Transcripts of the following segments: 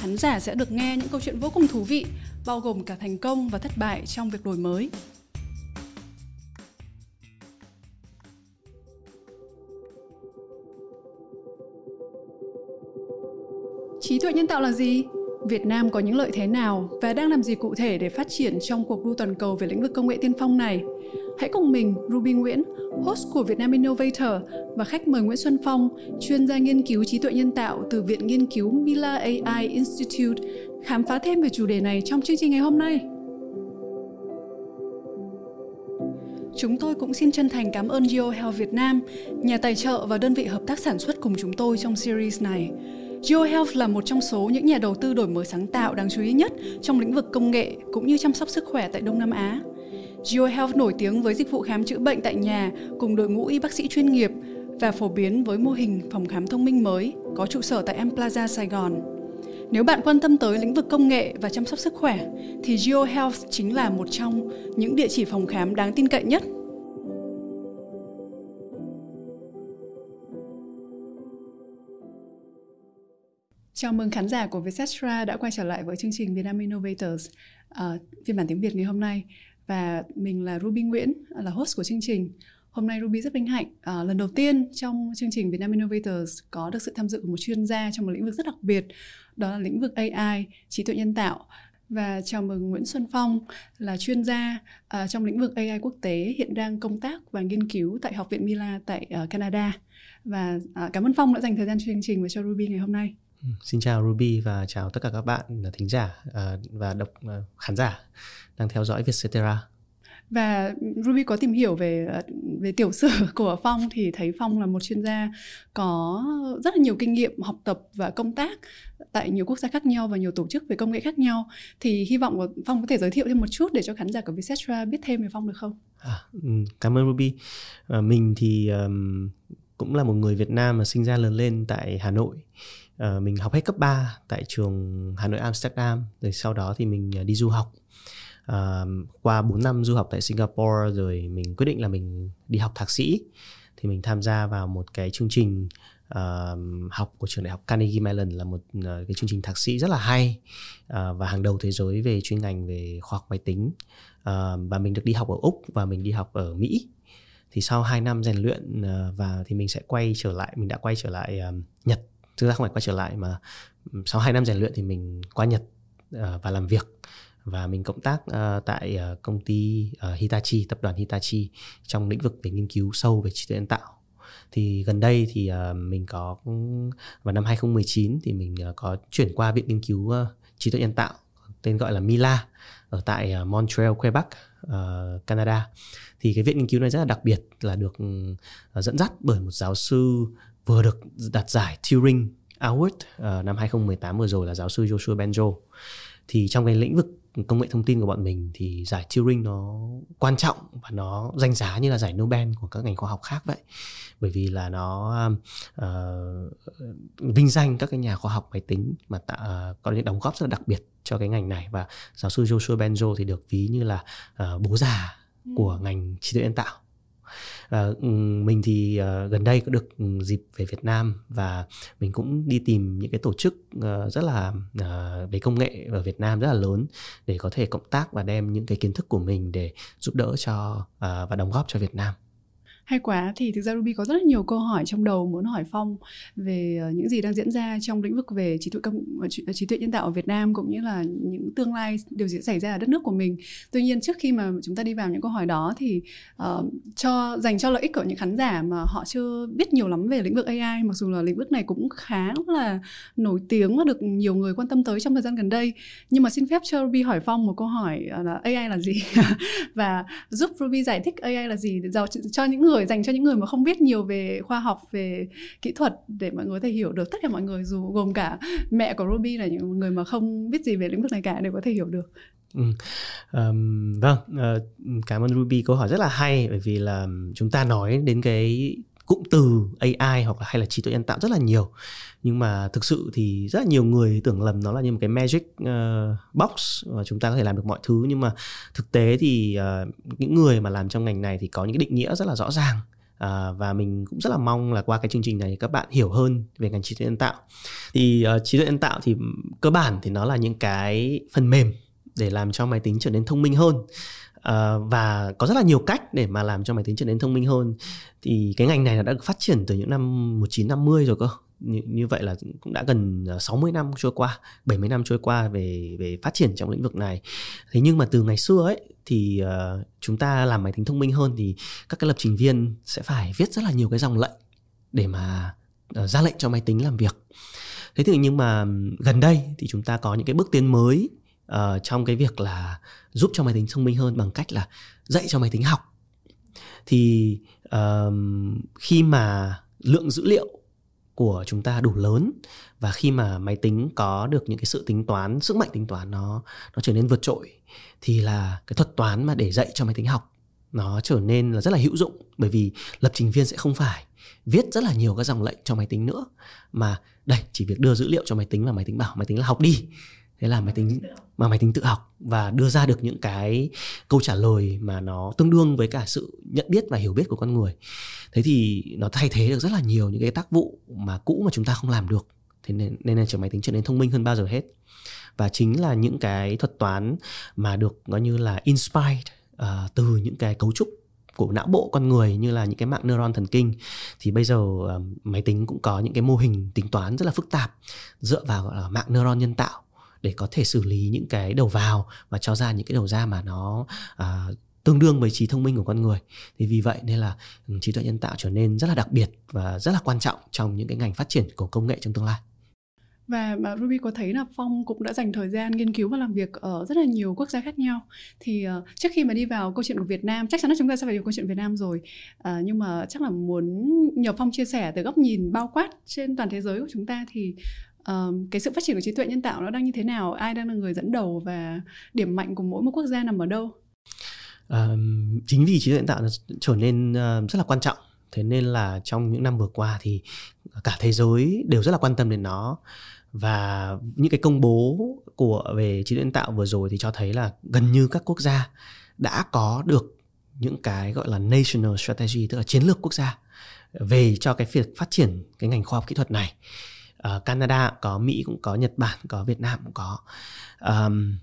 Khán giả sẽ được nghe những câu chuyện vô cùng thú vị, bao gồm cả thành công và thất bại trong việc đổi mới. Trí tuệ nhân tạo là gì? Việt Nam có những lợi thế nào và đang làm gì cụ thể để phát triển trong cuộc đua toàn cầu về lĩnh vực công nghệ tiên phong này? Hãy cùng mình, Ruby Nguyễn, host của Vietnam Innovator và khách mời Nguyễn Xuân Phong, chuyên gia nghiên cứu trí tuệ nhân tạo từ Viện Nghiên cứu Mila AI Institute, khám phá thêm về chủ đề này trong chương trình ngày hôm nay. Chúng tôi cũng xin chân thành cảm ơn GeoHealth Việt Nam, nhà tài trợ và đơn vị hợp tác sản xuất cùng chúng tôi trong series này. GeoHealth là một trong số những nhà đầu tư đổi mới sáng tạo đáng chú ý nhất trong lĩnh vực công nghệ cũng như chăm sóc sức khỏe tại Đông Nam Á. GeoHealth nổi tiếng với dịch vụ khám chữa bệnh tại nhà cùng đội ngũ y bác sĩ chuyên nghiệp và phổ biến với mô hình phòng khám thông minh mới có trụ sở tại M Plaza Sài Gòn. Nếu bạn quan tâm tới lĩnh vực công nghệ và chăm sóc sức khỏe, thì GeoHealth chính là một trong những địa chỉ phòng khám đáng tin cậy nhất Chào mừng khán giả của Vietcetera đã quay trở lại với chương trình Vietnam Innovators uh, phiên bản tiếng Việt ngày hôm nay và mình là Ruby Nguyễn là host của chương trình. Hôm nay Ruby rất vinh hạnh uh, lần đầu tiên trong chương trình Vietnam Innovators có được sự tham dự của một chuyên gia trong một lĩnh vực rất đặc biệt đó là lĩnh vực AI, trí tuệ nhân tạo và chào mừng Nguyễn Xuân Phong là chuyên gia uh, trong lĩnh vực AI quốc tế hiện đang công tác và nghiên cứu tại Học viện Mila tại uh, Canada và uh, cảm ơn Phong đã dành thời gian cho chương trình và cho Ruby ngày hôm nay. Xin chào Ruby và chào tất cả các bạn thính giả à, và độc à, khán giả đang theo dõi Vietcetera. Và Ruby có tìm hiểu về à, về tiểu sử của Phong thì thấy Phong là một chuyên gia có rất là nhiều kinh nghiệm học tập và công tác tại nhiều quốc gia khác nhau và nhiều tổ chức về công nghệ khác nhau. Thì hy vọng Phong có thể giới thiệu thêm một chút để cho khán giả của Vietcetera biết thêm về Phong được không? À, ừ, cảm ơn Ruby. À, mình thì um, cũng là một người Việt Nam mà sinh ra lớn lên tại Hà Nội uh, mình học hết cấp 3 tại trường Hà Nội Amsterdam rồi sau đó thì mình ờ, đi du học. Uh, qua 4 năm du học tại Singapore rồi mình quyết định là mình đi học thạc sĩ. Thì mình tham gia vào một cái chương trình uh, học của trường đại học Carnegie Mellon là một uh, cái chương trình thạc sĩ rất là hay. Uh, và hàng đầu thế giới về chuyên ngành về khoa học máy tính. Uh, và mình được đi học ở úc và mình đi học ở Mỹ. Thì sau 2 năm rèn luyện uh, và thì mình sẽ quay trở lại mình đã quay trở lại uh, Nhật thực ra không phải quay trở lại mà sau 2 năm rèn luyện thì mình qua Nhật uh, và làm việc và mình cộng tác uh, tại uh, công ty uh, Hitachi tập đoàn Hitachi trong lĩnh vực về nghiên cứu sâu về trí tuệ nhân tạo thì gần đây thì uh, mình có vào năm 2019 thì mình uh, có chuyển qua viện nghiên cứu uh, trí tuệ nhân tạo tên gọi là Mila ở tại uh, Montreal, Quebec, uh, Canada. Thì cái viện nghiên cứu này rất là đặc biệt là được uh, dẫn dắt bởi một giáo sư vừa được đạt giải Turing Award uh, năm 2018 vừa rồi là giáo sư Joshua Benjo. Thì trong cái lĩnh vực công nghệ thông tin của bọn mình thì giải Turing nó quan trọng và nó danh giá như là giải Nobel của các ngành khoa học khác vậy. Bởi vì là nó uh, vinh danh các cái nhà khoa học máy tính mà tạ, uh, có những đóng góp rất là đặc biệt cho cái ngành này và giáo sư Joshua Benjo thì được ví như là uh, bố già ừ. của ngành trí tuệ nhân tạo à, mình thì ờ, gần đây có được dịp về Việt Nam và mình cũng đi tìm những cái tổ chức ờ, rất là về công nghệ ở Việt Nam rất là lớn để có thể cộng tác và đem những cái kiến thức của mình để giúp đỡ cho và đóng góp cho Việt Nam hay quá thì thực ra Ruby có rất là nhiều câu hỏi trong đầu muốn hỏi Phong về ờ, những gì đang diễn ra trong lĩnh vực về trí tuệ công ờ, ờ, trí, tuệ nhân tạo ở Việt Nam cũng như là những tương lai điều gì xảy ra ở đất nước của mình. Tuy nhiên trước khi mà chúng ta đi vào những câu hỏi đó thì uh, cho dành cho lợi ích của những khán giả mà họ chưa biết nhiều lắm về lĩnh vực AI mặc dù là lĩnh vực này cũng khá là nổi tiếng và được nhiều người quan tâm tới trong thời gian gần đây. Nhưng mà xin phép cho Ruby hỏi Phong một câu hỏi là AI là gì và giúp Ruby giải thích AI là gì cho những người khởi dành cho những người mà không biết nhiều về khoa học về kỹ thuật để mọi người có thể hiểu được tất cả mọi người dù gồm cả mẹ của Ruby là những người mà không biết gì về lĩnh vực này cả đều có thể hiểu được Ừ. Um, vâng, uh, cảm ơn Ruby câu hỏi rất là hay bởi vì là chúng ta nói đến cái cụm từ AI hoặc là hay là trí tuệ nhân tạo rất là nhiều. Nhưng mà thực sự thì rất là nhiều người tưởng lầm nó là như một cái magic uh, box mà chúng ta có thể làm được mọi thứ. Nhưng mà thực tế thì uh, những người mà làm trong ngành này thì có những cái định nghĩa rất là rõ ràng. À, và mình cũng rất là mong là qua cái chương trình này các bạn hiểu hơn về ngành trí tuệ nhân tạo. Thì uh, trí tuệ nhân tạo thì cơ bản thì nó là những cái phần mềm để làm cho máy tính trở nên thông minh hơn uh, và có rất là nhiều cách để mà làm cho máy tính trở nên thông minh hơn. Thì cái ngành này đã được phát triển từ những năm 1950 rồi cơ. Như, như vậy là cũng đã gần ờ, 60 năm trôi qua 70 năm trôi qua về về phát triển trong lĩnh vực này. Thế nhưng mà từ ngày xưa ấy thì uh, chúng ta làm máy tính thông minh hơn thì các cái lập trình viên sẽ phải viết rất là nhiều cái dòng lệnh để mà uh, ra lệnh cho máy tính làm việc. Thế thì nhưng mà gần đây thì chúng ta có những cái bước tiến mới uh, trong cái việc là giúp cho máy tính thông minh hơn bằng cách là dạy cho máy tính học. Thì uh, khi mà lượng dữ liệu của chúng ta đủ lớn và khi mà máy tính có được những cái sự tính toán sức mạnh tính toán nó nó trở nên vượt trội thì là cái thuật toán mà để dạy cho máy tính học nó trở nên là rất là hữu dụng. Bởi vì lập trình viên sẽ không phải viết rất là nhiều các dòng lệnh cho máy tính nữa mà đây chỉ việc đưa dữ liệu cho máy tính và máy tính bảo máy tính là học đi thế là máy tính mà máy tính tự học và đưa ra được những cái câu trả lời mà nó tương đương với cả sự nhận biết và hiểu biết của con người. Thế thì nó thay thế được rất là nhiều những cái tác vụ mà cũ mà chúng ta không làm được. Thế nên nên là trở máy tính trở nên thông minh hơn bao giờ hết. Và chính là những cái thuật toán mà được gọi như là inspired uh, từ những cái cấu trúc của não bộ con người như là những cái mạng neuron thần kinh. Thì bây giờ uh, máy tính cũng có những cái mô hình tính toán rất là phức tạp dựa vào gọi là mạng neuron nhân tạo để có thể xử lý những cái đầu vào và cho ra những cái đầu ra mà nó à, tương đương với trí thông minh của con người thì vì vậy nên là ừ, trí tuệ nhân tạo trở nên rất là đặc biệt và rất là quan trọng trong những cái ngành phát triển của công nghệ trong tương lai và mà Ruby có thấy là Phong cũng đã dành thời gian nghiên cứu và làm việc ở rất là nhiều quốc gia khác nhau. Thì uh, trước khi mà đi vào câu chuyện của Việt Nam, chắc chắn là chúng ta sẽ phải đi vào câu chuyện Việt Nam rồi. Uh, nhưng mà chắc là muốn nhờ Phong chia sẻ từ góc nhìn bao quát trên toàn thế giới của chúng ta thì um, cái sự phát triển của trí tuệ nhân tạo nó đang như thế nào? Ai đang là người dẫn đầu và điểm mạnh của mỗi một quốc gia nằm ở đâu? Um, chính vì trí tuệ nhân tạo nó trở nên uh, rất là quan trọng. Thế nên là trong những năm vừa qua thì cả thế giới đều rất là quan tâm đến nó. Và những cái công bố của về trí tuệ nhân tạo vừa rồi thì cho thấy là gần như các quốc gia đã có được những cái gọi là national strategy tức là chiến lược quốc gia về cho cái việc phát triển cái ngành khoa học kỹ thuật này uh, Canada có Mỹ cũng có Nhật Bản có Việt Nam cũng có. Um,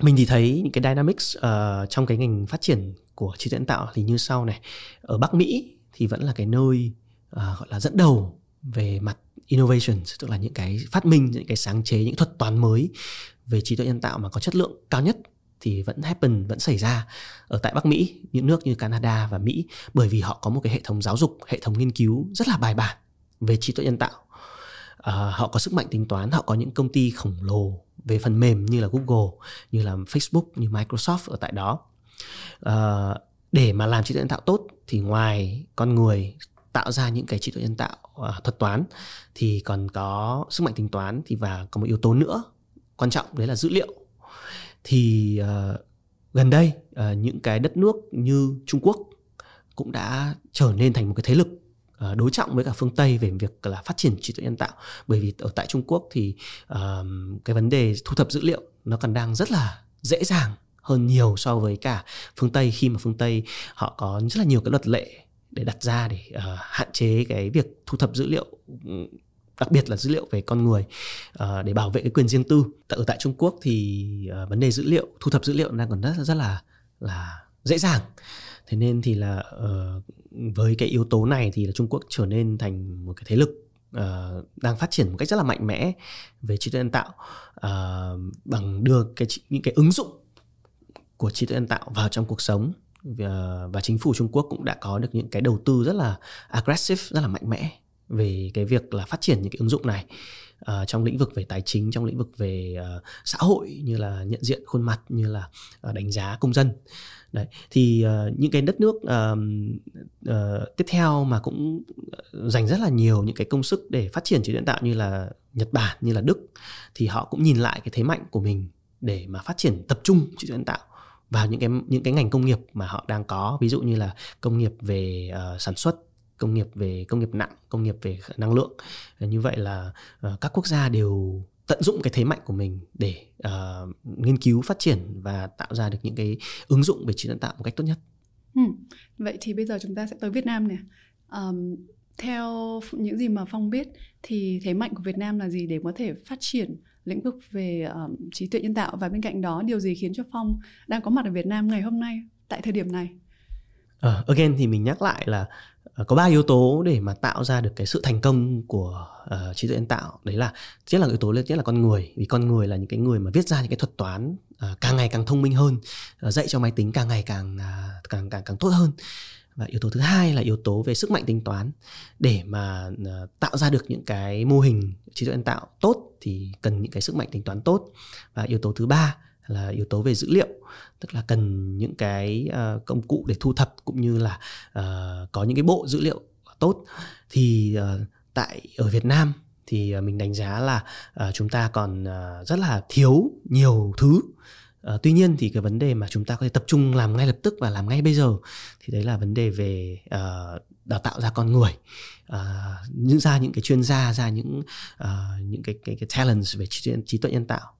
mình thì thấy những cái dynamics uh, trong cái ngành phát triển của trí tuệ nhân tạo thì như sau này. Ở Bắc Mỹ thì vẫn là cái nơi uh, gọi là dẫn đầu về mặt innovation tức là những cái phát minh những cái sáng chế những thuật toán mới về trí tuệ nhân tạo mà có chất lượng cao nhất thì vẫn happen vẫn xảy ra ở tại Bắc Mỹ những nước như Canada và Mỹ. Bởi vì họ có một cái hệ thống giáo dục hệ thống nghiên cứu rất là bài bản về trí tuệ nhân tạo uh, họ có sức mạnh tính toán họ có những công ty khổng lồ về phần mềm như là Google như là Facebook như Microsoft ở tại đó. Uh, để mà làm trí tuệ nhân tạo tốt thì ngoài con người tạo ra những cái trí tuệ nhân tạo uh, thuật toán thì còn có sức mạnh tính toán thì và có một yếu tố nữa quan trọng đấy là dữ liệu. Thì uh, gần đây uh, những cái đất nước như Trung Quốc cũng đã trở nên thành một cái thế lực Ờ, đối trọng với cả phương Tây về việc là phát triển trí tuệ nhân tạo. Bởi vì ở tại Trung Quốc thì uh, cái vấn đề thu thập dữ liệu nó còn đang rất là dễ dàng hơn nhiều so với cả phương Tây khi mà phương Tây họ có rất là nhiều cái luật lệ để đặt ra để uh, hạn chế cái việc thu thập dữ liệu đặc biệt là dữ liệu về con người uh, để bảo vệ cái quyền riêng tư. Ở tại Trung Quốc thì uh, vấn đề dữ liệu thu thập dữ liệu đang còn rất rất là là dễ dàng. Thế nên thì là uh, với cái yếu tố này thì là Trung Quốc trở nên thành một cái thế lực uh, đang phát triển một cách rất là mạnh mẽ về trí tuệ nhân tạo uh, bằng đưa cái những cái ứng dụng của trí tuệ nhân tạo vào trong cuộc sống. Và, và chính phủ Trung Quốc cũng đã có được những cái đầu tư rất là aggressive rất là mạnh mẽ về cái việc là phát triển những cái ứng dụng này uh, trong lĩnh vực về tài chính trong lĩnh vực về uh, xã hội như là nhận diện khuôn mặt như là uh, đánh giá công dân. Đấy thì uh, những cái đất nước uh, uh, tiếp theo mà cũng dành rất là nhiều những cái công sức để phát triển trí tuệ nhân tạo như là Nhật Bản như là Đức thì họ cũng nhìn lại cái thế mạnh của mình để mà phát triển tập trung trí tuệ nhân tạo vào những cái những cái ngành công nghiệp mà họ đang có. Ví dụ như là công nghiệp về uh, sản xuất công nghiệp về công nghiệp nặng công nghiệp về năng lượng như vậy là uh, các quốc gia đều tận dụng cái thế mạnh của mình để uh, nghiên cứu phát triển và tạo ra được những cái ứng dụng về trí tuệ tạo một cách tốt nhất. Ừ. Vậy thì bây giờ chúng ta sẽ tới Việt Nam nè. Um, theo những gì mà Phong biết thì thế mạnh của Việt Nam là gì để có thể phát triển lĩnh vực về um, trí tuệ nhân tạo và bên cạnh đó điều gì khiến cho Phong đang có mặt ở Việt Nam ngày hôm nay tại thời điểm này? Uh, again thì mình nhắc lại là Ờ, có ba yếu tố để mà tạo ra được cái sự thành công của uh, trí tuệ nhân tạo. Đấy là nhất là yếu tố nhất là con người. Vì con người là những cái người mà viết ra những cái thuật toán uh, càng ngày càng thông minh hơn uh, dạy cho máy tính càng ngày càng uh, càng càng càng tốt hơn. Và yếu tố thứ hai là yếu tố về sức mạnh tính toán. Để mà uh, tạo ra được những cái mô hình trí tuệ nhân tạo tốt thì cần những cái sức mạnh tính toán tốt. Và yếu tố thứ ba là yếu tố về dữ liệu. Tức là cần những cái uh, công cụ để thu thập cũng như là uh, có những cái bộ dữ liệu tốt. Thì uh, tại ở Việt Nam thì uh, mình đánh giá là uh, chúng ta còn uh, rất là thiếu nhiều thứ. Uh, tuy nhiên thì cái vấn đề mà chúng ta có thể tập trung làm ngay lập tức và làm ngay bây giờ thì đấy là vấn đề về uh, đào tạo ra con người. Uh, những ra những cái chuyên gia ra những uh, những cái cái cái talents về trí tuệ nhân tạo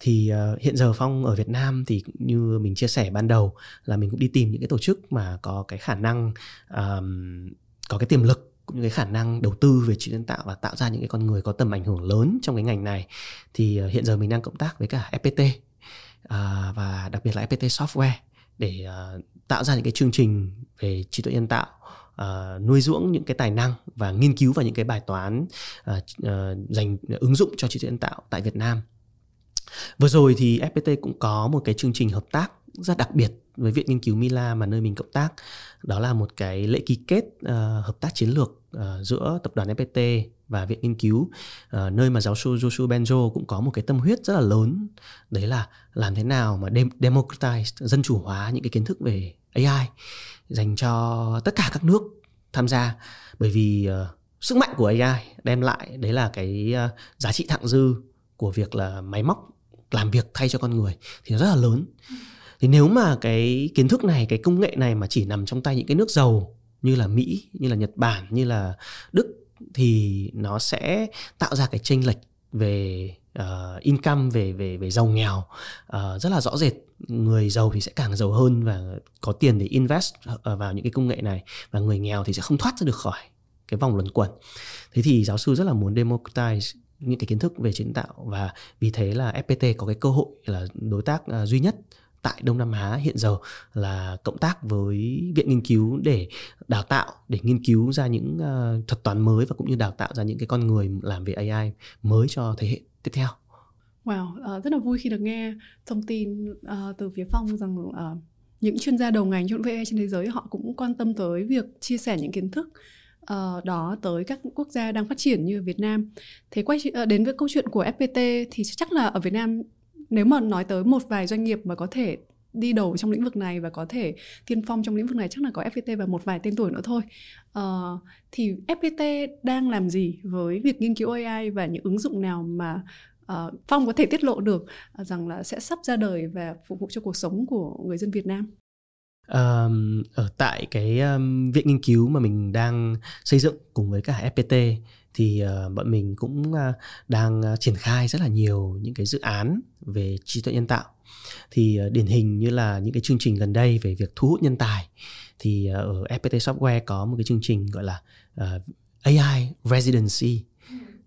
thì uh, hiện giờ phong ở Việt Nam thì như mình chia sẻ ban đầu là mình cũng đi tìm những cái tổ chức mà có cái khả năng um, có cái tiềm lực cũng như cái khả năng đầu tư về trí tuệ nhân tạo và tạo ra những cái con người có tầm ảnh hưởng lớn trong cái ngành này. Thì uh, hiện giờ mình đang cộng tác với cả FPT uh, ờ, và đặc biệt là FPT Software để uh, tạo ra những cái chương trình về trí tuệ nhân tạo uh, nuôi dưỡng những cái tài năng và nghiên cứu vào những cái bài toán uh, uh, dành ứng dụng cho trí tuệ nhân tạo tại Việt Nam. Vừa rồi thì FPT cũng có một cái chương trình hợp tác rất đặc biệt với Viện Nghiên cứu Mila mà nơi mình cộng tác. Đó là một cái lễ ký kết uh, hợp tác chiến lược uh, giữa tập đoàn FPT và Viện Nghiên cứu uh, nơi mà giáo sư Joshua Benjo cũng có một cái tâm huyết rất là lớn. Đấy là làm thế nào mà democratize, dân chủ hóa những cái kiến thức về AI dành cho tất cả các nước tham gia. Bởi vì uh, sức mạnh của AI đem lại đấy là cái uh, giá trị thặng dư của việc là máy móc làm việc thay cho con người thì nó rất là lớn. Thì nếu mà cái kiến thức này cái công nghệ này mà chỉ nằm trong tay những cái nước giàu như là mỹ như là nhật bản như là đức thì nó sẽ tạo ra cái chênh lệch về uh, income về về về giàu nghèo uh, rất là rõ rệt. Người giàu thì sẽ càng giàu hơn và có tiền để invest ờ, vào những cái công nghệ này và người nghèo thì sẽ không thoát ra được khỏi cái vòng luẩn quẩn. Thế thì giáo sư rất là muốn democratize những cái kiến thức về chế tạo và vì thế là FPT có cái cơ hội là đối tác à, duy nhất tại Đông Nam Á hiện giờ là cộng tác với viện nghiên cứu để đào tạo để nghiên cứu ra những uh, thuật toán mới và cũng như đào tạo ra những cái con người làm về AI mới cho thế hệ tiếp theo. Wow, uh, rất là vui khi được nghe thông tin uh, từ phía Phong rằng uh, những chuyên gia đầu ngành trong AI trên thế giới họ cũng quan tâm tới việc chia sẻ những kiến thức uh, đó tới các quốc gia đang phát triển như Việt Nam. Thế quay uh, đến với câu chuyện của FPT thì chắc là ở Việt Nam nếu mà nói tới một vài doanh nghiệp mà có thể đi đầu trong lĩnh vực này và có thể tiên phong trong lĩnh vực này chắc là có FPT và một vài tên tuổi nữa thôi. Uh, thì FPT đang làm gì với việc nghiên cứu AI và những ứng dụng nào mà uh, Phong có thể tiết lộ được rằng là sẽ sắp ra đời và phục vụ cho cuộc sống của người dân Việt Nam? Um, ở tại cái um, viện nghiên cứu mà mình đang xây dựng cùng với cả FPT thì uh, bọn mình cũng uh, đang uh, triển khai rất là nhiều những cái dự án về trí tuệ nhân tạo. Thì uh, điển hình như là những cái chương trình gần đây về việc thu hút nhân tài thì uh, ở FPT Software có một cái chương trình gọi là uh, AI Residency.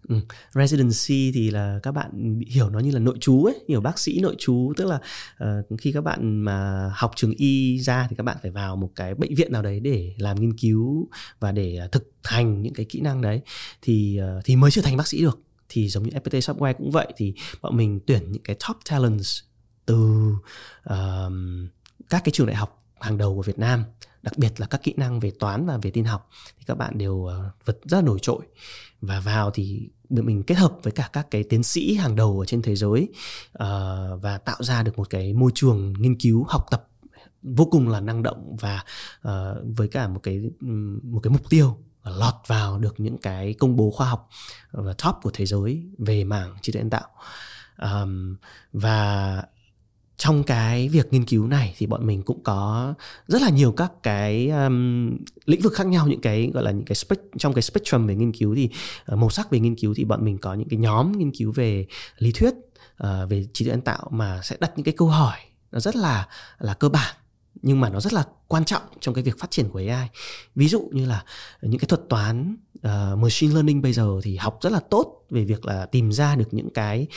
Ừ. Residency thì là các bạn hiểu nó như là nội trú ấy, hiểu bác sĩ nội trú tức là uh, khi các bạn mà học trường y ra thì các bạn phải vào một cái bệnh viện nào đấy để làm nghiên cứu và để uh, thực hành những cái kỹ năng đấy thì uh, thì mới trở thành bác sĩ được. Thì giống như FPT Software cũng vậy thì bọn mình tuyển những cái top talents từ uh, các cái trường đại học hàng đầu của Việt Nam đặc biệt là các kỹ năng về toán và về tin học thì các bạn đều vật rất là nổi trội và vào thì mình kết hợp với cả các cái tiến sĩ hàng đầu ở trên thế giới uh, và tạo ra được một cái môi trường nghiên cứu học tập vô cùng là năng động và uh, với cả một cái một cái mục tiêu lọt vào được những cái công bố khoa học và top của thế giới về mảng trí tuệ nhân tạo. Um, và trong cái việc nghiên cứu này thì bọn mình cũng có rất là nhiều các cái um, lĩnh vực khác nhau những cái gọi là những cái spec, trong cái spectrum về nghiên cứu thì uh, màu sắc về nghiên cứu thì bọn mình có những cái nhóm nghiên cứu về lý thuyết uh, về trí tuệ nhân tạo mà sẽ đặt những cái câu hỏi nó rất là là cơ bản nhưng mà nó rất là quan trọng trong cái việc phát triển của AI. Ví dụ như là những cái thuật toán uh, machine learning bây giờ thì học rất là tốt về việc là tìm ra được những cái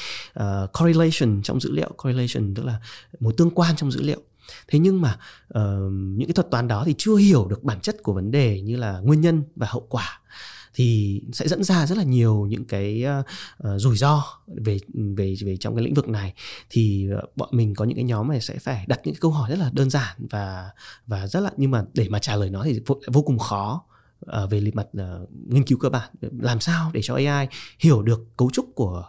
uh, correlation trong dữ liệu, correlation tức là mối tương quan trong dữ liệu. Thế nhưng mà uh, những cái thuật toán đó thì chưa hiểu được bản chất của vấn đề như là nguyên nhân và hậu quả thì sẽ dẫn ra rất là nhiều những cái uh, rủi ro về về về trong cái lĩnh vực này. Thì uh, bọn mình có những cái nhóm này sẽ phải đặt những cái câu hỏi rất là đơn giản và và rất là nhưng mà để mà trả lời nó thì vô, vô cùng khó uh, về mặt uh, nghiên cứu cơ bản. Làm sao để cho AI hiểu được cấu trúc của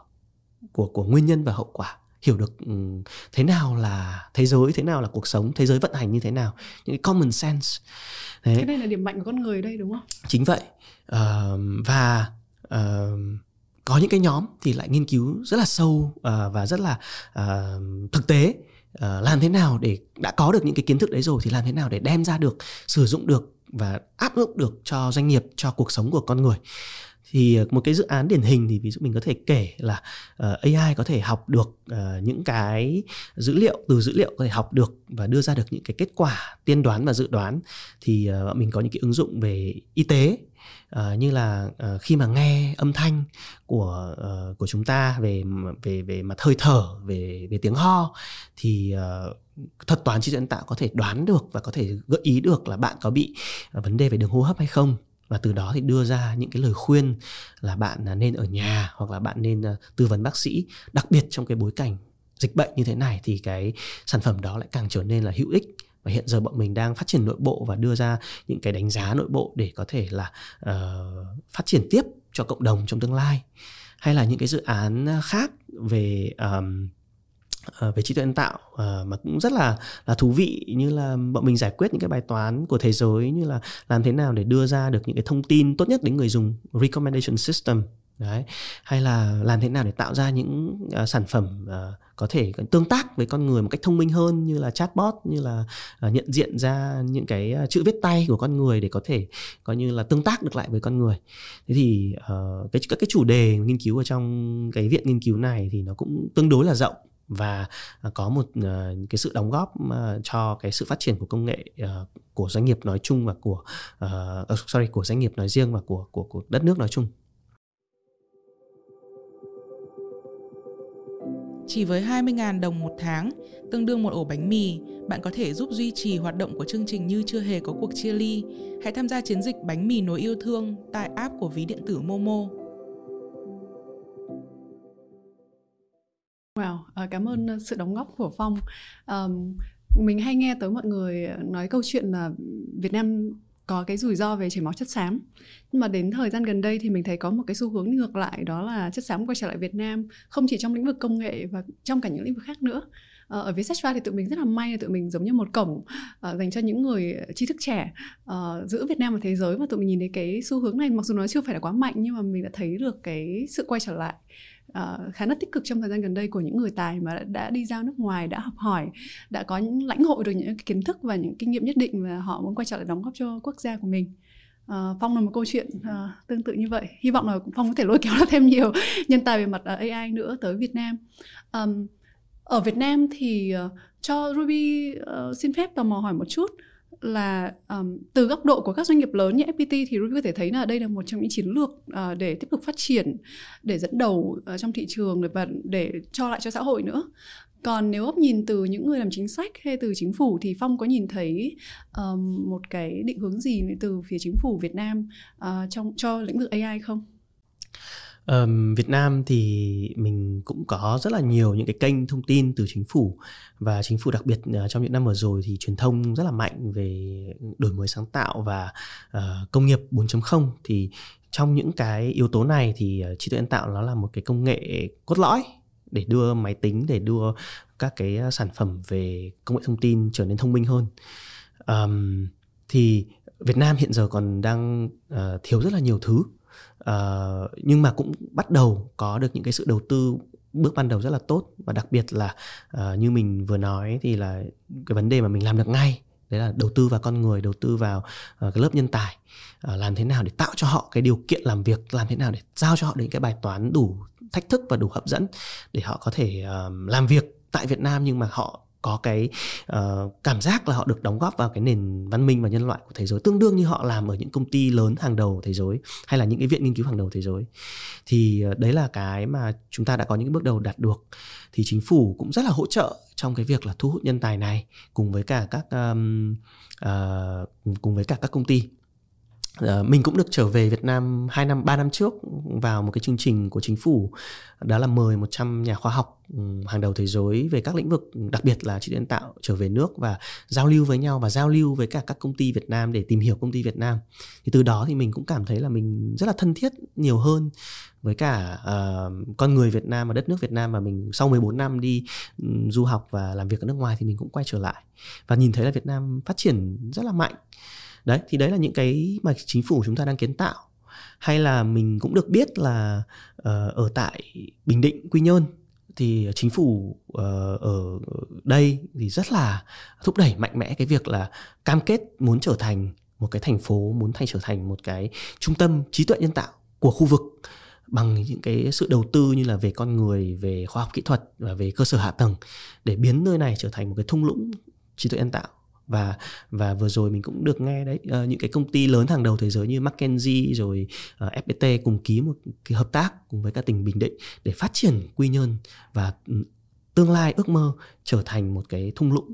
của của nguyên nhân và hậu quả? Hiểu được um, thế nào là thế giới thế nào là cuộc sống thế giới vận hành như thế nào những cái common sense. Thế. cái này là điểm mạnh của con người đây đúng không? Chính vậy. Uh, và uh, có những cái nhóm thì lại nghiên cứu rất là sâu uh, và rất là uh, thực tế uh, làm thế nào để đã có được những cái kiến thức đấy rồi thì làm thế nào để đem ra được sử dụng được và áp dụng được cho doanh nghiệp cho cuộc sống của con người thì ờ, một cái dự án điển hình thì ví dụ mình có thể kể là ờ, uh, AI có thể học được uh, những cái dữ liệu từ dữ liệu có thể học được và đưa ra được những cái kết quả tiên đoán và dự đoán. Thì uh, mình có những cái ứng dụng về y tế uh, như là uh, khi mà nghe âm thanh của uh, của chúng ta về về về mặt hơi thở về về tiếng ho thì uh, thuật toán trí tuệ nhân tạo có thể đoán được và có thể gợi ý được là bạn có bị vấn đề về đường hô hấp hay không và từ đó thì đưa ra những cái lời khuyên là bạn à, nên ở nhà hoặc là bạn nên à, tư vấn bác sĩ đặc biệt trong cái bối cảnh dịch bệnh như thế này thì cái sản phẩm đó lại càng trở nên là hữu ích. Và hiện giờ bọn mình đang phát triển nội bộ và đưa ra những cái đánh giá nội bộ để có thể là uh, phát triển tiếp cho cộng đồng trong tương lai. Hay là những cái dự án à, khác về um, Ờ, về trí tuệ nhân tạo uh, mà cũng rất là là thú vị như là bọn mình giải quyết những cái bài toán của thế giới như là làm thế nào để đưa ra được những cái thông tin tốt nhất đến người dùng recommendation system đấy. Hay là làm thế nào để tạo ra những uh, sản phẩm uh, có thể tương tác với con người một cách thông minh hơn như là chatbot như là uh, nhận diện ra những cái uh, chữ viết tay của con người để có thể coi như là tương tác được lại với con người. Thế thì uh, cái các cái chủ đề nghiên cứu ở trong cái viện nghiên cứu này thì nó cũng tương đối là rộng và à, có một uh, cái sự đóng góp uh, cho cái sự phát triển của công nghệ uh, của doanh nghiệp nói chung và của uh, sorry của doanh nghiệp nói riêng và của của của đất nước nói chung. Chỉ với 20.000 đồng một tháng, tương đương một ổ bánh mì, bạn có thể giúp duy trì hoạt động của chương trình như chưa hề có cuộc chia ly. Hãy tham gia chiến dịch bánh mì nối yêu thương tại app của ví điện tử Momo. Wow, à, cảm ơn ờ, sự đóng góp của Phong. Um, mình hay nghe tới mọi người nói câu chuyện là Việt Nam có cái rủi ro về chảy máu chất xám. Nhưng mà đến thời gian gần đây thì mình thấy có một cái xu hướng ngược lại đó là chất xám quay trở lại Việt Nam không chỉ trong lĩnh vực công nghệ và trong cả những lĩnh vực khác nữa. Ờ, ở Vietcetera thì tụi mình rất là may là tụi mình giống như một cổng uh, dành cho những người tri thức trẻ uh, giữa Việt Nam và thế giới. Và tụi mình nhìn thấy cái xu hướng này mặc dù nó chưa phải là quá mạnh nhưng mà mình đã thấy được cái sự quay trở lại uh, khá là tích cực trong thời gian gần đây của những người tài mà đã, đã đi ra nước ngoài đã học hỏi đã có những lãnh hội được những kiến thức và những kinh nghiệm nhất định và họ muốn quay trở lại đóng góp cho quốc gia của mình. Uh, Phong là một câu chuyện uh, tương tự như vậy. Hy vọng là Phong có thể lôi kéo được thêm nhiều nhân tài về mặt uh, AI nữa tới Việt Nam. Um, ở Việt Nam thì uh, cho Ruby uh, xin phép tò mò hỏi một chút là um, từ góc độ của các doanh nghiệp lớn như FPT thì Ruby có thể thấy là đây là một trong những chiến lược uh, để tiếp tục phát triển để dẫn đầu uh, trong thị trường và để cho lại cho xã hội nữa. Còn nếu góc nhìn từ những người làm chính sách hay từ chính phủ thì phong có nhìn thấy um, một cái định hướng gì từ phía chính phủ việt nam uh, trong cho lĩnh vực ai không? Um, Việt Nam thì mình cũng có rất là nhiều những cái kênh thông tin từ chính phủ và chính phủ đặc biệt uh, trong những năm vừa rồi thì truyền thông rất là mạnh về đổi mới sáng tạo và uh, công nghiệp 4.0 thì trong những cái yếu tố này thì uh, trí tuệ nhân tạo nó là một cái công nghệ cốt lõi để đưa máy tính để đưa các cái sản phẩm về công nghệ thông tin trở nên thông minh hơn. Um, thì Việt Nam hiện giờ còn đang uh, thiếu rất là nhiều thứ uh, nhưng mà cũng bắt đầu có được những cái sự đầu tư bước ban đầu rất là tốt và đặc biệt là uh, như mình vừa nói thì là cái vấn đề mà mình làm được ngay đấy là đầu tư vào con người đầu tư vào uh, cái lớp nhân tài. Uh, làm thế nào để tạo cho họ cái điều kiện làm việc làm thế nào để giao cho họ những cái bài toán đủ thách thức và đủ hấp dẫn để họ có thể uh, làm việc tại Việt Nam nhưng mà họ có cái uh, cảm giác là họ được đóng góp vào cái nền văn minh và nhân loại của thế giới tương đương như họ làm ở những công ty lớn hàng đầu thế giới hay là những cái viện nghiên cứu hàng đầu thế giới. Thì uh, đấy là cái mà chúng ta đã có những bước đầu đạt được. Thì chính phủ cũng rất là hỗ trợ trong cái việc là thu hút nhân tài này cùng với cả các um, uh, cùng với cả các công ty. Uh, mình cũng được trở về Việt Nam 2 năm 3 năm trước vào một cái chương trình của chính phủ đó là mời 100 nhà khoa học ừ, hàng đầu thế giới về các lĩnh vực ừ, đặc biệt là trí tuệ nhân tạo trở về nước và giao lưu với nhau và giao lưu với cả các công ty Việt Nam để tìm hiểu công ty Việt Nam. Thì từ đó thì mình cũng cảm thấy là mình rất là thân thiết nhiều hơn với cả uh, con người Việt Nam và đất nước Việt Nam và mình sau 14 năm đi um, du học và làm việc ở nước ngoài thì mình cũng quay trở lại và nhìn thấy là Việt Nam phát triển rất là mạnh đấy thì đấy là những cái mà chính phủ chúng ta đang kiến tạo. Hay là mình cũng được biết là uh, ở tại bình định quy nhơn thì chính phủ uh, ở đây thì rất là thúc đẩy mạnh mẽ cái việc là cam kết muốn trở thành một cái thành phố muốn thành trở thành một cái trung tâm trí tuệ nhân tạo của khu vực bằng những cái sự đầu tư như là về con người về khoa học kỹ thuật và về cơ sở hạ tầng để biến nơi này trở thành một cái thung lũng trí tuệ nhân tạo và và vừa rồi mình cũng được nghe đấy uh, những cái công ty lớn hàng đầu thế giới như McKinsey rồi ờ, uh, FPT cùng ký một cái hợp tác cùng với các tỉnh Bình Định để phát triển Quy Nhơn và tương lai ước mơ trở thành một cái thung lũng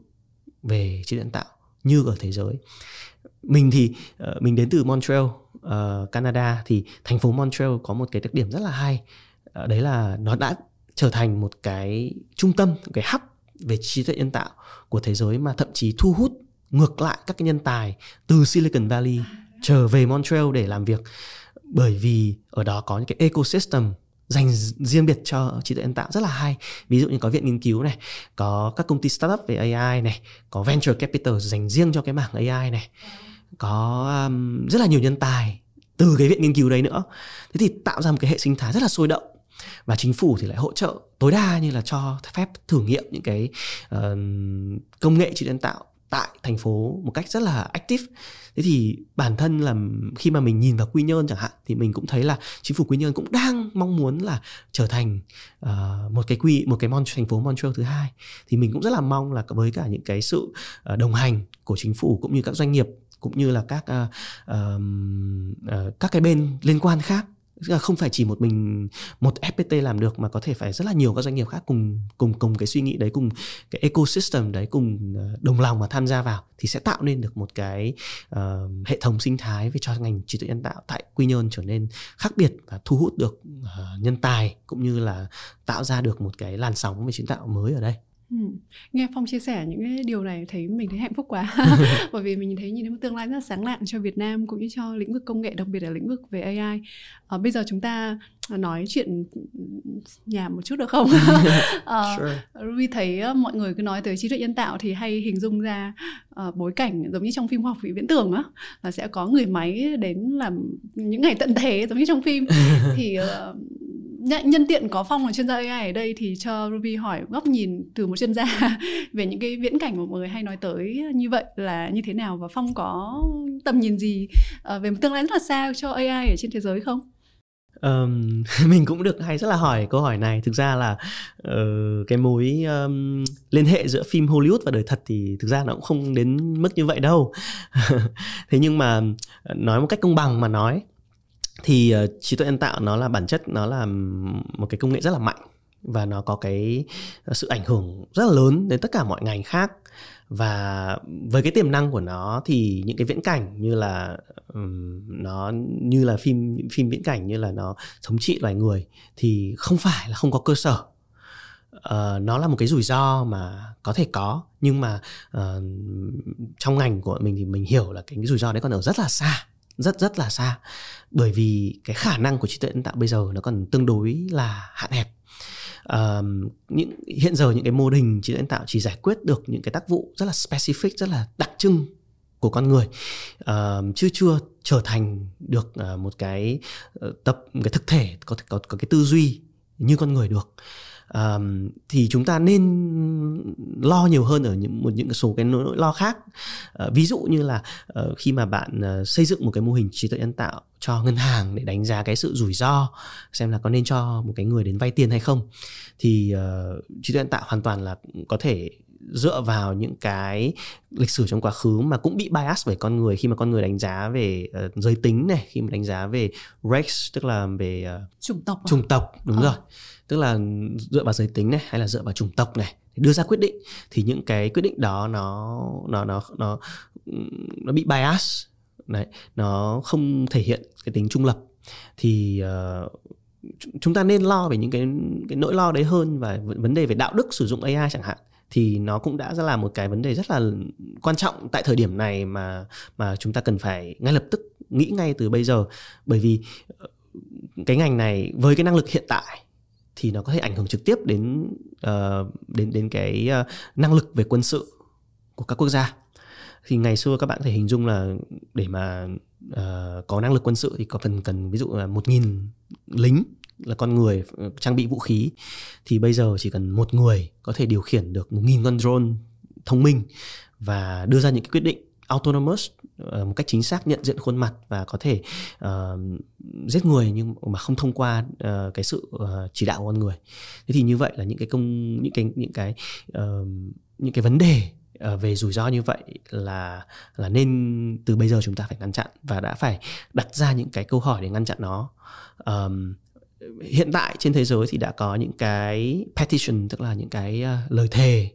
về trí tuệ nhân tạo như ở thế giới. Mình thì uh, mình đến từ Montreal uh, Canada thì thành phố Montreal có một cái đặc điểm rất là hay uh, đấy là nó đã trở thành một cái trung tâm một cái hub về trí tuệ nhân tạo của thế giới mà thậm chí thu hút ngược lại các cái nhân tài từ Silicon Valley trở về Montreal để làm việc. Bởi vì ở đó có những cái ecosystem dành riêng biệt cho trí tuệ nhân tạo rất là hay. Ví dụ như có viện nghiên cứu này có các công ty startup về AI này có venture capital dành riêng cho cái mảng AI này có um, rất là nhiều nhân tài từ cái viện nghiên cứu đấy nữa. Thế thì tạo ra một cái hệ sinh thái rất là sôi động và chính phủ thì lại hỗ trợ tối đa như là cho phép thử nghiệm những cái uh, công nghệ trí tuệ nhân tạo tại thành phố một cách rất là active. Thế thì bản thân là khi mà mình nhìn vào quy nhơn chẳng hạn thì mình cũng thấy là chính phủ quy nhơn cũng đang mong muốn là trở thành uh, một cái quy một cái mon thành phố Montreal thứ hai. Thì mình cũng rất là mong là với cả những cái sự uh, đồng hành của chính phủ cũng như các doanh nghiệp cũng như là các uh, uh, uh, các cái bên liên quan khác không phải chỉ một mình một FPT làm được mà có thể phải rất là nhiều các doanh nghiệp khác cùng cùng cùng cái suy nghĩ đấy cùng cái ecosystem đấy cùng ờ, đồng lòng mà tham gia vào thì sẽ tạo nên được một cái uh, hệ thống sinh thái về cho ngành trí tuệ nhân tạo tại Quy Nhơn trở nên khác biệt và thu hút được uh, nhân tài cũng như là tạo ra được một cái làn sóng về trí tạo mới ở đây. Ừ. Nghe Phong chia sẻ những cái điều này thấy mình thấy hạnh phúc quá bởi vì mình thấy nhìn thấy một tương lai rất là sáng lạng cho Việt Nam cũng như cho lĩnh vực công nghệ đặc biệt là lĩnh vực về AI. À, bây giờ chúng ta nói chuyện nhà một chút được không? à, sure. Ruby thấy mọi người cứ nói tới trí tuệ nhân tạo thì hay hình dung ra uh, bối cảnh giống như trong phim khoa học viễn tưởng á là sẽ có người máy đến làm những ngày tận thế giống như trong phim thì uh, nhân tiện có phong là chuyên gia AI ở đây thì cho Ruby hỏi góc nhìn từ một chuyên gia về những cái viễn cảnh mà mọi người hay nói tới như vậy là như thế nào và phong có tầm nhìn gì ờ, về một tương lai rất là xa cho AI ở trên thế giới không? Um, mình cũng được hay rất là hỏi câu hỏi này thực ra là uh, cái mối um, liên hệ giữa phim Hollywood và đời thật thì thực ra nó cũng không đến mức như vậy đâu thế nhưng mà ờ, nói một cách công bằng mà nói thì uh, trí tuệ nhân tạo nó là bản chất nó là một cái công nghệ rất là mạnh và nó có cái ờ, sự ảnh hưởng rất là lớn đến tất cả mọi ngành khác. Và với cái tiềm năng của nó thì những cái viễn cảnh như là um, nó như là phim phim viễn cảnh như là nó thống trị loài người thì không phải là không có cơ sở. Uh, nó là một cái rủi ro mà có thể có nhưng mà uh, trong ngành của mình thì mình hiểu là cái, cái rủi ro đấy còn ở rất là xa rất rất là xa. Bởi vì cái khả năng của trí tuệ nhân tạo bây giờ nó còn tương đối là hạn hẹp. Uh, những hiện giờ những cái mô hình trí tuệ nhân tạo chỉ giải quyết được những cái tác vụ rất là specific rất là đặc trưng của con người. Uh, chưa chưa trở thành được uh, một cái uh, tập cái thực thể có có có cái tư duy như con người được um, thì chúng ta nên lo nhiều hơn ở những một những số cái nỗi lo khác. Uh, ví dụ như là uh, khi mà bạn uh, xây dựng một cái mô hình trí tuệ nhân tạo cho ngân hàng để đánh giá cái sự rủi ro xem là có nên cho một cái người đến vay tiền hay không thì uh, trí tuệ nhân tạo hoàn toàn là có thể dựa vào những cái lịch sử trong quá khứ mà cũng bị bias bởi con người khi mà con người đánh giá về uh, giới tính này khi mà đánh giá về race tức là về uh, chủng tộc à? chủng tộc đúng à. rồi tức là dựa vào giới tính này hay là dựa vào chủng tộc này đưa ra quyết định thì những cái quyết định đó nó nó nó nó nó bị bias đấy nó không thể hiện cái tính trung lập thì uh, chúng ta nên lo về những cái cái nỗi lo đấy hơn và vấn đề về đạo đức sử dụng AI chẳng hạn thì nó cũng đã ra là một cái vấn đề rất là quan trọng tại thời điểm này mà mà chúng ta cần phải ngay lập tức nghĩ ngay từ bây giờ. Bởi vì ờ, cái ngành này với cái năng lực hiện tại thì nó có thể ảnh hưởng trực tiếp đến uh, đến đến cái uh, năng lực về quân sự của các quốc gia. Thì ngày xưa các bạn có thể hình dung là để mà uh, có năng lực quân sự thì có phần cần ví dụ là một nghìn lính là con người ờ, trang bị vũ khí thì bây giờ chỉ cần một người có thể điều khiển được một nghìn con drone thông minh và đưa ra những cái quyết định autonomous ờ, một cách chính xác nhận diện khuôn mặt và có thể uh, giết người nhưng mà không thông qua uh, cái sự uh, chỉ đạo của con người. Thế thì như vậy là những cái công những cái những cái uh, những cái vấn đề uh, về rủi ro như vậy là là nên từ bây giờ chúng ta phải ngăn chặn và đã phải đặt ra những cái câu hỏi để ngăn chặn nó. Um, hiện tại trên thế giới thì đã có những cái petition tức là những cái uh, lời thề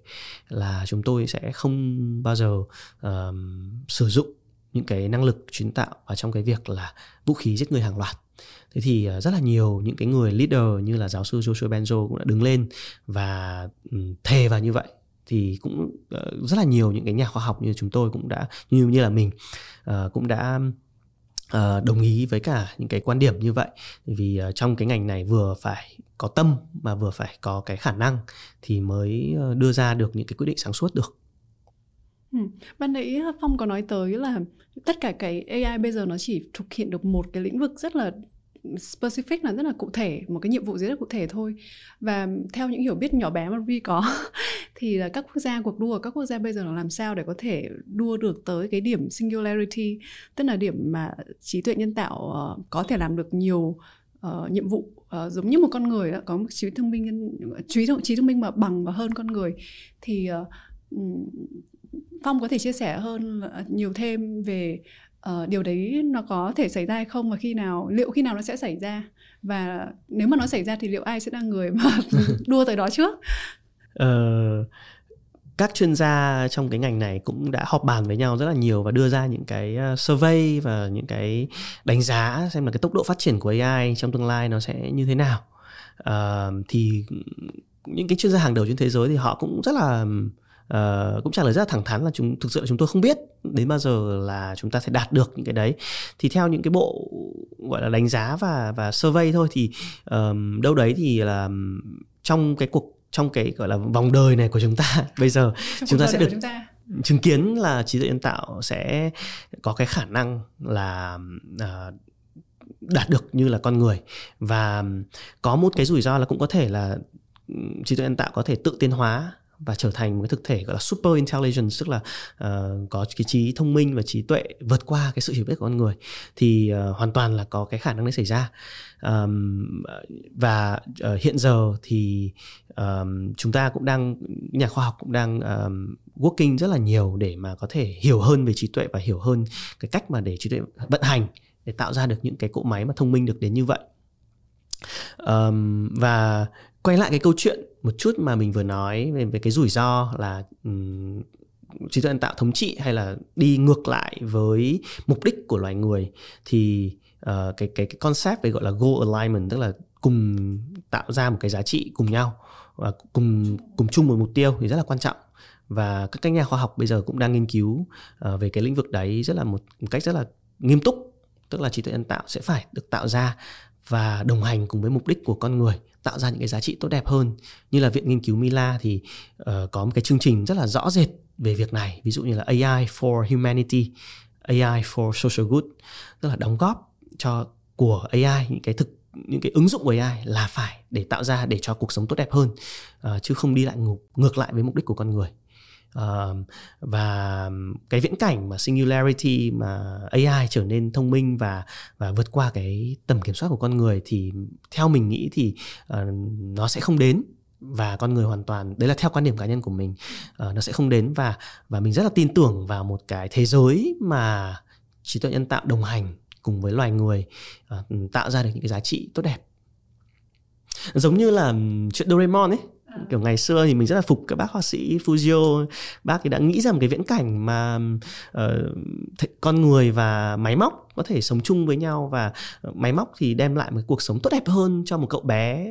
là chúng tôi sẽ không bao giờ um, sử dụng những cái năng lực kiến tạo và trong cái việc là vũ khí giết người hàng loạt. Thế thì uh, rất là nhiều những cái người leader như là giáo sư Joshua Benzo cũng đã đứng lên và um, thề vào như vậy. Thì cũng uh, rất là nhiều những cái nhà khoa học như chúng tôi cũng đã như như là mình uh, cũng đã uh, đồng ý với cả những cái quan điểm như vậy vì uh, trong cái ngành này vừa phải có tâm mà vừa phải có cái khả năng thì mới uh, đưa ra được những cái quyết định sáng suốt được Ừ. Ban nãy Phong có nói tới là tất cả cái AI bây giờ nó chỉ thực hiện được một cái lĩnh vực rất là specific là rất là cụ thể một cái nhiệm vụ rất là cụ thể thôi. Và theo những hiểu biết nhỏ bé mà Ruby có thì là các quốc gia cuộc đua các quốc gia bây giờ là làm sao để có thể đua được tới cái điểm singularity tức là điểm mà trí tuệ nhân tạo uh, có thể làm được nhiều uh, nhiệm vụ uh, giống như một con người đó, có một trí thông minh trí trí thông minh mà bằng và hơn con người. Thì uh, Phong có thể chia sẻ hơn nhiều thêm về uh, điều đấy nó có thể xảy ra hay không và khi nào liệu khi nào nó sẽ xảy ra? Và nếu mà nó xảy ra thì liệu ai sẽ là người mà đua tới đó trước? Uh, các chuyên gia trong cái ngành này cũng đã họp bàn với nhau rất là nhiều và đưa ra những cái ờ, survey và những cái đánh giá xem là cái tốc độ phát triển của AI trong tương lai nó sẽ như thế nào. Uh, thì những cái chuyên gia hàng đầu trên thế giới thì họ cũng rất là uh, cũng trả lời rất là thẳng thắn là chúng thực sự là chúng tôi không biết đến bao giờ là chúng ta sẽ đạt được những cái đấy. Thì theo những cái bộ gọi là đánh giá và và survey thôi thì um, đâu đấy thì là trong cái cuộc trong cái gọi là vòng đời này của chúng ta bây giờ trong chúng ta sẽ được chứng kiến là trí tuệ nhân tạo sẽ có cái khả năng là uh, đạt được như là con người. Và có một cái rủi ro là cũng có thể là trí tuệ nhân tạo có thể tự tiến hóa và trở thành một cái thực thể gọi là super intelligence tức là uh, có cái trí thông minh và trí tuệ vượt qua cái sự hiểu biết của con người thì uh, hoàn toàn là có cái khả năng đấy xảy ra. Um, và uh, hiện giờ thì um, chúng ta cũng đang nhà khoa học cũng đang um, working rất là nhiều để mà có thể hiểu hơn về trí tuệ và hiểu hơn cái cách mà để trí tuệ vận hành để tạo ra được những cái cỗ máy mà thông minh được đến như vậy. Um, và quay lại cái câu chuyện một chút mà mình vừa nói về, về cái rủi ro là um, trí tuệ nhân tạo thống trị hay là đi ngược lại với mục đích của loài người thì uh, cái cái cái concept về gọi là goal alignment tức là cùng tạo ra một cái giá trị cùng nhau và cùng cùng chung một mục tiêu thì rất là quan trọng. Và các nhà khoa học bây giờ cũng đang nghiên cứu uh, về cái lĩnh vực đấy rất là một, một cách rất là nghiêm túc tức là trí tuệ nhân tạo sẽ phải được tạo ra và đồng hành cùng với mục đích của con người tạo ra những cái giá trị tốt đẹp hơn. Như là viện nghiên cứu Mila thì uh, có một cái chương trình rất là rõ rệt về việc này ví dụ như là AI for humanity AI for social good tức là đóng góp cho của AI những cái thực những cái ứng dụng của AI là phải để tạo ra để cho cuộc sống tốt đẹp hơn uh, chứ không đi lại ngược, ngược lại với mục đích của con người uh, và cái viễn cảnh mà singularity mà AI trở nên thông minh và và vượt qua cái tầm kiểm soát của con người thì theo mình nghĩ thì uh, nó sẽ không đến. Và con người hoàn toàn đấy là theo quan điểm cá nhân của mình uh, nó sẽ không đến. Và và mình rất là tin tưởng vào một cái thế giới mà trí tuệ nhân tạo đồng hành cùng với loài người uh, tạo ra được những cái giá trị tốt đẹp. Giống như là chuyện Doraemon ấy kiểu ngày xưa thì mình rất là phục các bác họa sĩ Fujio bác thì đã nghĩ ra một cái viễn cảnh mà uh, con người và máy móc có thể sống chung với nhau và ờ, máy móc thì đem lại một cuộc sống tốt đẹp hơn cho một cậu bé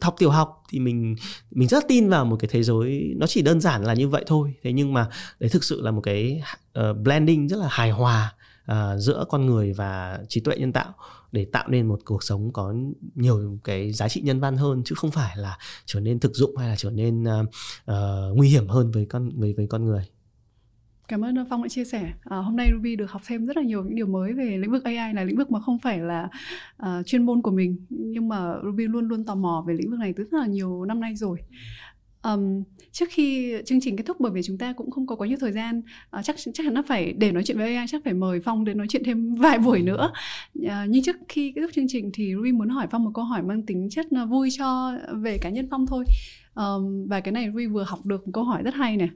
học tiểu học. Thì mình mình rất tin vào một cái thế giới nó chỉ đơn giản là như vậy thôi. Thế nhưng mà đấy thực sự là một cái uh, blending rất là hài hòa uh, giữa con người và trí tuệ nhân tạo để tạo nên một cuộc sống có nhiều cái giá trị nhân văn hơn chứ không phải là trở nên thực dụng hay là trở nên uh, uh, nguy hiểm hơn với con với với con người Cảm ơn Phong đã chia sẻ. À, hôm nay Ruby được học thêm rất là nhiều những điều mới về lĩnh vực AI là lĩnh vực mà không phải là uh, chuyên môn của mình nhưng mà Ruby luôn luôn tò mò về lĩnh vực này từ rất là nhiều năm nay rồi. Um, trước khi chương trình kết thúc bởi vì chúng ta cũng không có quá nhiều thời gian uh, chắc chắc chắn là phải để nói chuyện với AI chắc phải mời Phong đến nói chuyện thêm vài buổi nữa. Uh, nhưng trước khi kết thúc chương trình thì Ruby muốn hỏi Phong một câu hỏi mang tính chất vui cho về cá nhân Phong thôi. Um, và cái này Ruby vừa học được một câu hỏi rất hay này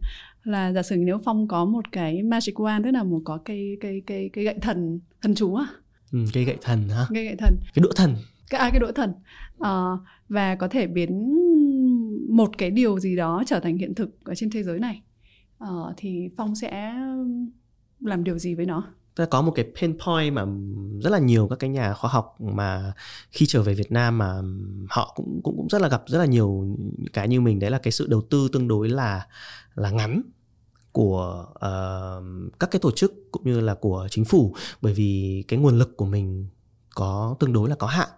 là giả sử nếu Phong có một cái magic wand tức là một có cây cây cây cây gậy thần thần chú à ừ, cây gậy thần hả? Cây gậy thần. Cái đũa thần. Cái à, cái đũa thần. Uh, và có thể biến một cái điều gì đó trở thành hiện thực ở trên thế giới này uh, thì phong sẽ làm điều gì với nó? Ta có một cái pain point mà rất là nhiều các cái nhà khoa học mà khi trở về Việt Nam mà họ cũng cũng cũng rất là gặp rất là nhiều cái như mình đấy là cái sự đầu tư tương đối là là ngắn của uh, các cái tổ chức cũng như là của chính phủ. Bởi vì cái nguồn lực của mình có tương đối là có hạn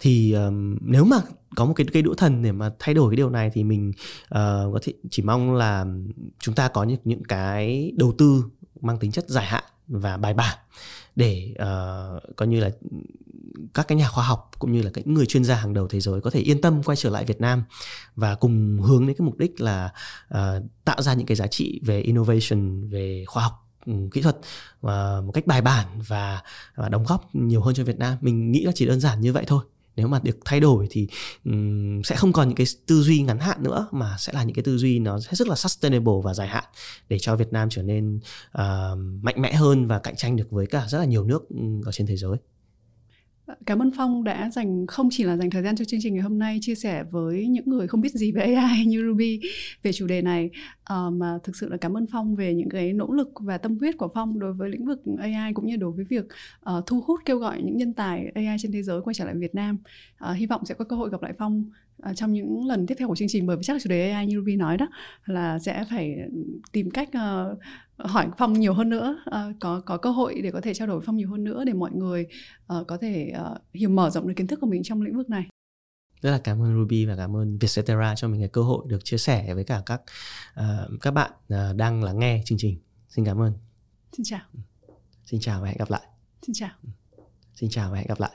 thì um, nếu mà có một cái cây đũa thần để mà thay đổi cái điều này thì mình uh, có thể chỉ mong là chúng ta có những những cái đầu tư mang tính chất dài hạn và bài bản để uh, coi như là các cái nhà khoa học cũng như là các người chuyên gia hàng đầu thế giới có thể yên tâm quay trở lại Việt Nam và cùng hướng đến cái mục đích là uh, tạo ra những cái giá trị về innovation về khoa học kỹ thuật và một cách bài bản và, và đóng góp nhiều hơn cho Việt Nam. Mình nghĩ là chỉ đơn giản như vậy thôi nếu mà được thay đổi thì um, sẽ không còn những cái tư duy ngắn hạn nữa mà sẽ là những cái tư duy nó hết sức là sustainable và dài hạn để cho Việt Nam trở nên uh, mạnh mẽ hơn và cạnh tranh được với cả rất là nhiều nước ở trên thế giới. Cảm ơn Phong đã dành không chỉ là dành thời gian cho chương trình ngày hôm nay chia sẻ với những người không biết gì về AI như Ruby về chủ đề này uh, mà thực sự là cảm ơn Phong về những cái nỗ lực và tâm huyết của Phong đối với lĩnh vực AI cũng như đối với việc uh, thu hút kêu gọi những nhân tài AI trên thế giới quay trở lại Việt Nam. Uh, hy vọng sẽ có cơ hội gặp lại Phong uh, trong những lần tiếp theo của chương trình bởi vì chắc là chủ đề AI như Ruby nói đó là sẽ phải tìm cách uh, hỏi phong nhiều hơn nữa uh, có có cơ hội để có thể trao đổi phong nhiều hơn nữa để mọi người uh, có thể uh, hiểu mở rộng được kiến thức của mình trong lĩnh vực này. Rất là cảm ơn Ruby và cảm ơn Vietcetera cho mình cái cơ hội được chia sẻ với cả các uh, các bạn uh, đang lắng nghe chương trình. Xin cảm ơn. Xin chào. Xin chào và hẹn gặp lại. Xin chào. Xin chào và hẹn gặp lại.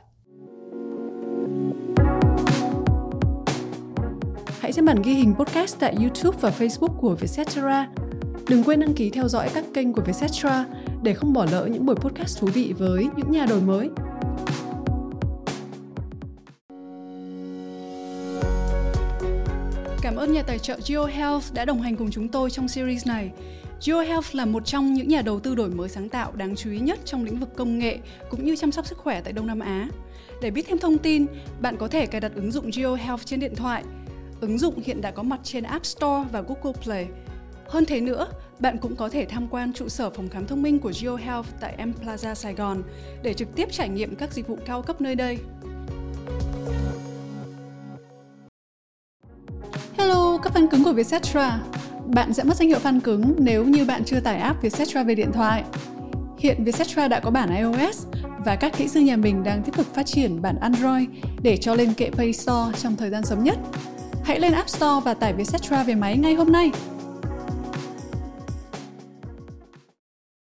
Hãy xem bản ghi hình podcast tại YouTube và Facebook của Vietcetera Đừng quên đăng ký theo dõi các kênh của Vietcetera để không bỏ lỡ những buổi podcast thú vị với những nhà đổi mới. Cảm ơn nhà tài trợ GeoHealth đã đồng hành cùng chúng tôi trong series này. GeoHealth là một trong những nhà đầu tư đổi mới sáng tạo đáng chú ý nhất trong lĩnh vực công nghệ cũng như chăm sóc sức khỏe tại Đông Nam Á. Để biết thêm thông tin, bạn có thể cài đặt ứng dụng GeoHealth trên điện thoại Ứng dụng hiện đã có mặt trên App Store và Google Play. Hơn thế nữa, bạn cũng có thể tham quan trụ sở phòng khám thông minh của GeoHealth tại M Plaza Sài Gòn để trực tiếp trải nghiệm các dịch vụ cao cấp nơi đây. Hello, các fan cứng của Vietcetera. Bạn sẽ mất danh hiệu fan cứng nếu như bạn chưa tải app Vietcetera về điện thoại. Hiện Vietcetera đã có bản iOS và các kỹ sư nhà mình đang tiếp tục phát triển bản Android để cho lên kệ Play Store trong thời gian sớm nhất. Hãy lên App Store và tải Vietcetera về máy ngay hôm nay.